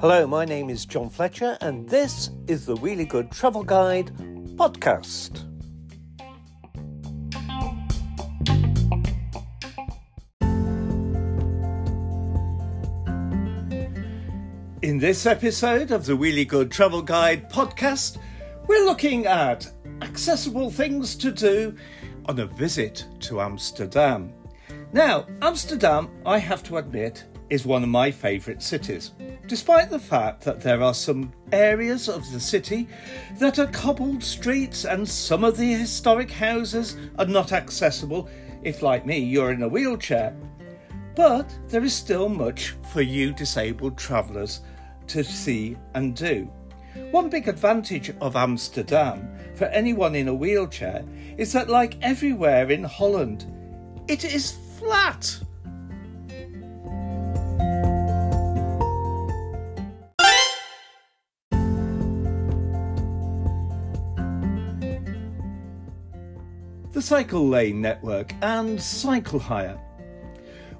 Hello, my name is John Fletcher, and this is the Wheelie Good Travel Guide podcast. In this episode of the Wheelie Good Travel Guide podcast, we're looking at accessible things to do on a visit to Amsterdam. Now, Amsterdam, I have to admit, is one of my favourite cities, despite the fact that there are some areas of the city that are cobbled streets and some of the historic houses are not accessible if, like me, you're in a wheelchair. But there is still much for you disabled travellers to see and do. One big advantage of Amsterdam for anyone in a wheelchair is that, like everywhere in Holland, it is flat. The cycle lane network and cycle hire.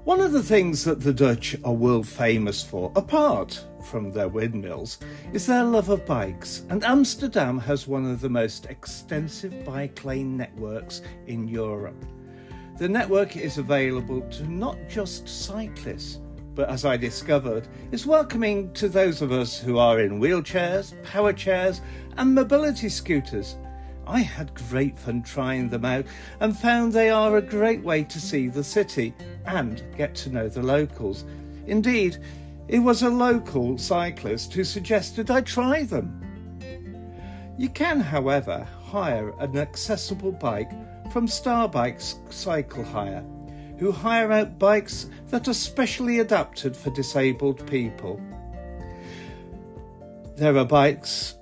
One of the things that the Dutch are world famous for, apart from their windmills, is their love of bikes, and Amsterdam has one of the most extensive bike lane networks in Europe. The network is available to not just cyclists, but as I discovered, is welcoming to those of us who are in wheelchairs, power chairs, and mobility scooters. I had great fun trying them out and found they are a great way to see the city and get to know the locals. Indeed, it was a local cyclist who suggested I try them. You can, however, hire an accessible bike from Starbikes Cycle Hire, who hire out bikes that are specially adapted for disabled people. There are bikes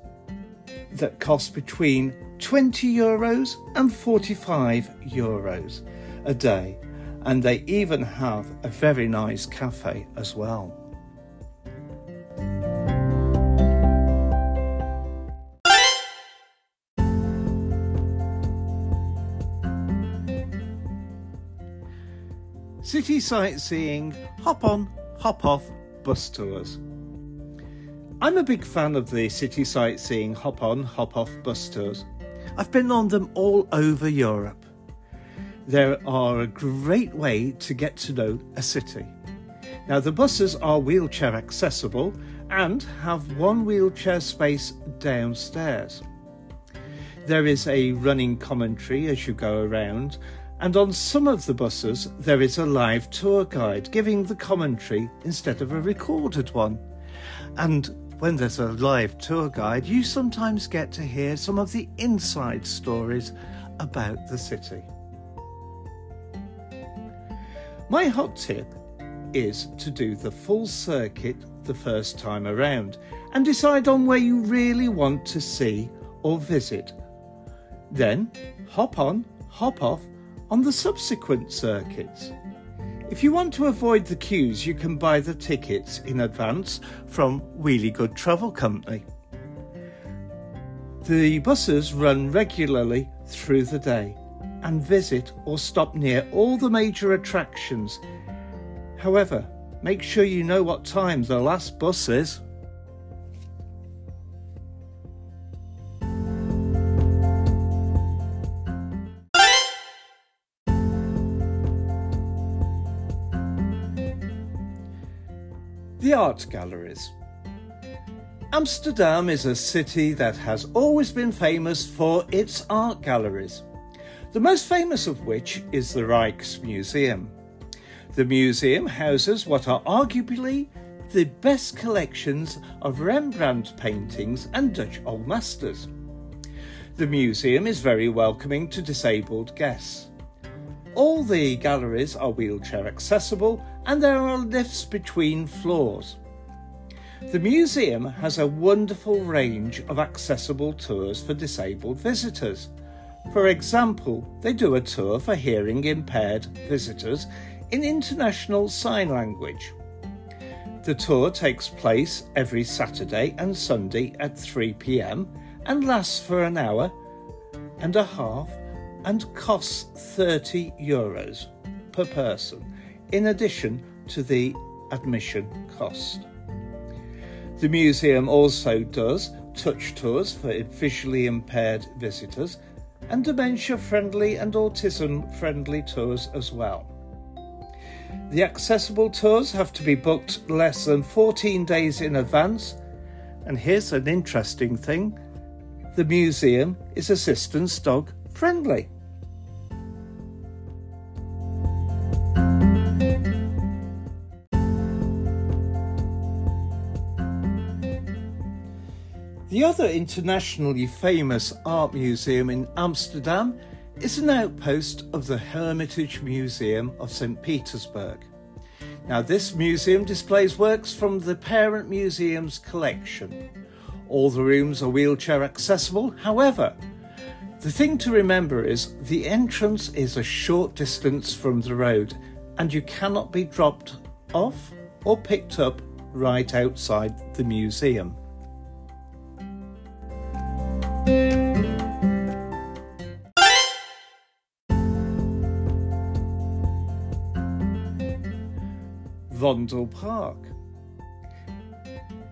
that cost between 20 euros and 45 euros a day, and they even have a very nice cafe as well. City sightseeing, hop on, hop off bus tours. I'm a big fan of the city sightseeing hop on, hop off bus tours. I've been on them all over Europe. They are a great way to get to know a city. Now, the buses are wheelchair accessible and have one wheelchair space downstairs. There is a running commentary as you go around, and on some of the buses, there is a live tour guide giving the commentary instead of a recorded one. And when there's a live tour guide, you sometimes get to hear some of the inside stories about the city. My hot tip is to do the full circuit the first time around and decide on where you really want to see or visit. Then hop on, hop off on the subsequent circuits. If you want to avoid the queues, you can buy the tickets in advance from Wheelie Good Travel Company. The buses run regularly through the day and visit or stop near all the major attractions. However, make sure you know what time the last bus is. The art galleries. Amsterdam is a city that has always been famous for its art galleries, the most famous of which is the Rijksmuseum. The museum houses what are arguably the best collections of Rembrandt paintings and Dutch old masters. The museum is very welcoming to disabled guests. All the galleries are wheelchair accessible and there are lifts between floors. The museum has a wonderful range of accessible tours for disabled visitors. For example, they do a tour for hearing impaired visitors in international sign language. The tour takes place every Saturday and Sunday at 3 pm and lasts for an hour and a half and costs 30 euros per person in addition to the admission cost. The museum also does touch tours for visually impaired visitors and dementia friendly and autism friendly tours as well. The accessible tours have to be booked less than 14 days in advance. And here's an interesting thing the museum is assistance dog friendly. The other internationally famous art museum in Amsterdam is an outpost of the Hermitage Museum of St. Petersburg. Now, this museum displays works from the parent museum's collection. All the rooms are wheelchair accessible, however, the thing to remember is the entrance is a short distance from the road and you cannot be dropped off or picked up right outside the museum. Vondel Park.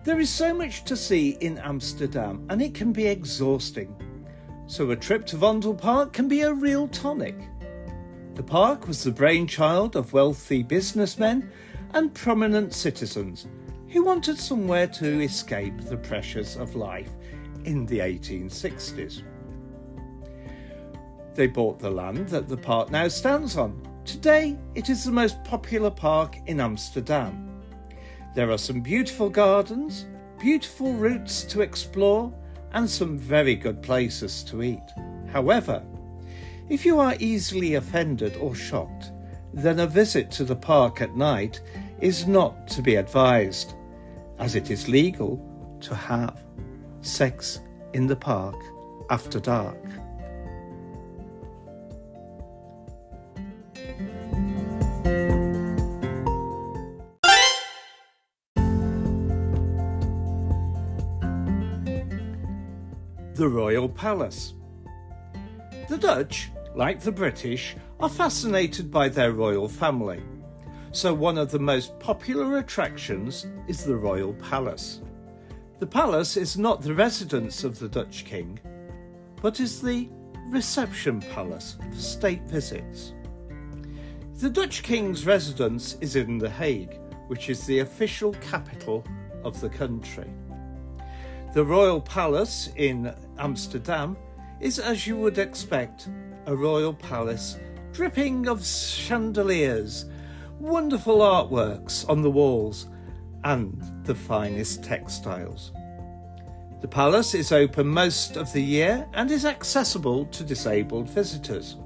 There is so much to see in Amsterdam and it can be exhausting. So a trip to Vondel Park can be a real tonic. The park was the brainchild of wealthy businessmen and prominent citizens who wanted somewhere to escape the pressures of life in the 1860s. They bought the land that the park now stands on. Today, it is the most popular park in Amsterdam. There are some beautiful gardens, beautiful routes to explore, and some very good places to eat. However, if you are easily offended or shocked, then a visit to the park at night is not to be advised, as it is legal to have sex in the park after dark. The Royal Palace. The Dutch, like the British, are fascinated by their royal family. So, one of the most popular attractions is the Royal Palace. The palace is not the residence of the Dutch king, but is the reception palace for state visits. The Dutch king's residence is in The Hague, which is the official capital of the country. The Royal Palace in Amsterdam is, as you would expect, a royal palace dripping of chandeliers, wonderful artworks on the walls, and the finest textiles. The palace is open most of the year and is accessible to disabled visitors.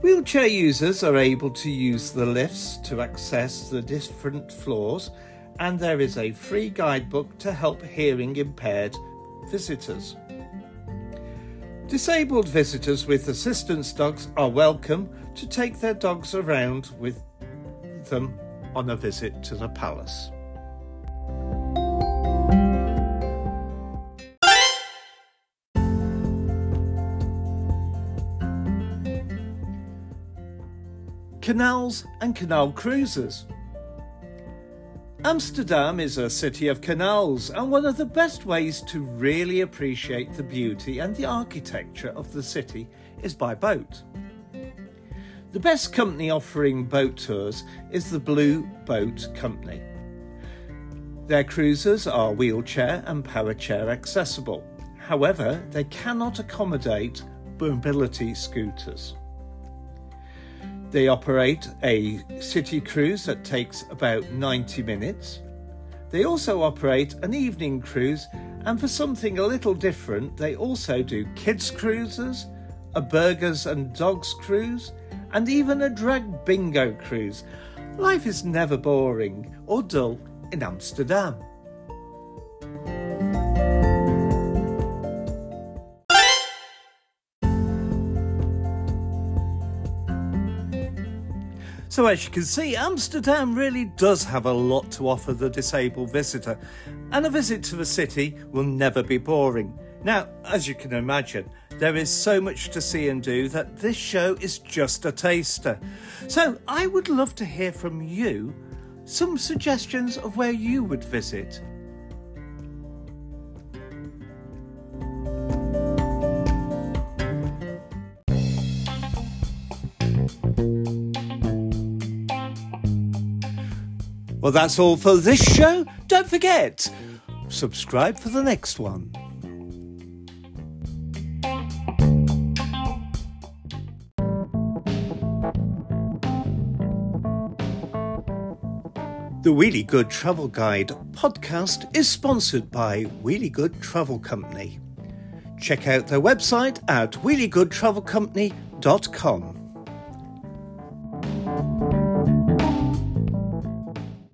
Wheelchair users are able to use the lifts to access the different floors, and there is a free guidebook to help hearing impaired visitors. Disabled visitors with assistance dogs are welcome to take their dogs around with them on a visit to the palace. Canals and canal cruises. Amsterdam is a city of canals, and one of the best ways to really appreciate the beauty and the architecture of the city is by boat. The best company offering boat tours is the Blue Boat Company. Their cruises are wheelchair and power chair accessible. However, they cannot accommodate mobility scooters. They operate a city cruise that takes about 90 minutes. They also operate an evening cruise, and for something a little different, they also do kids' cruises, a burgers and dogs cruise, and even a drag bingo cruise. Life is never boring or dull in Amsterdam. So, as you can see, Amsterdam really does have a lot to offer the disabled visitor, and a visit to the city will never be boring. Now, as you can imagine, There is so much to see and do that this show is just a taster. So I would love to hear from you some suggestions of where you would visit. Well, that's all for this show. Don't forget, subscribe for the next one. The Wheelie Good Travel Guide podcast is sponsored by Wheelie Good Travel Company. Check out their website at wheeliegoodtravelcompany.com.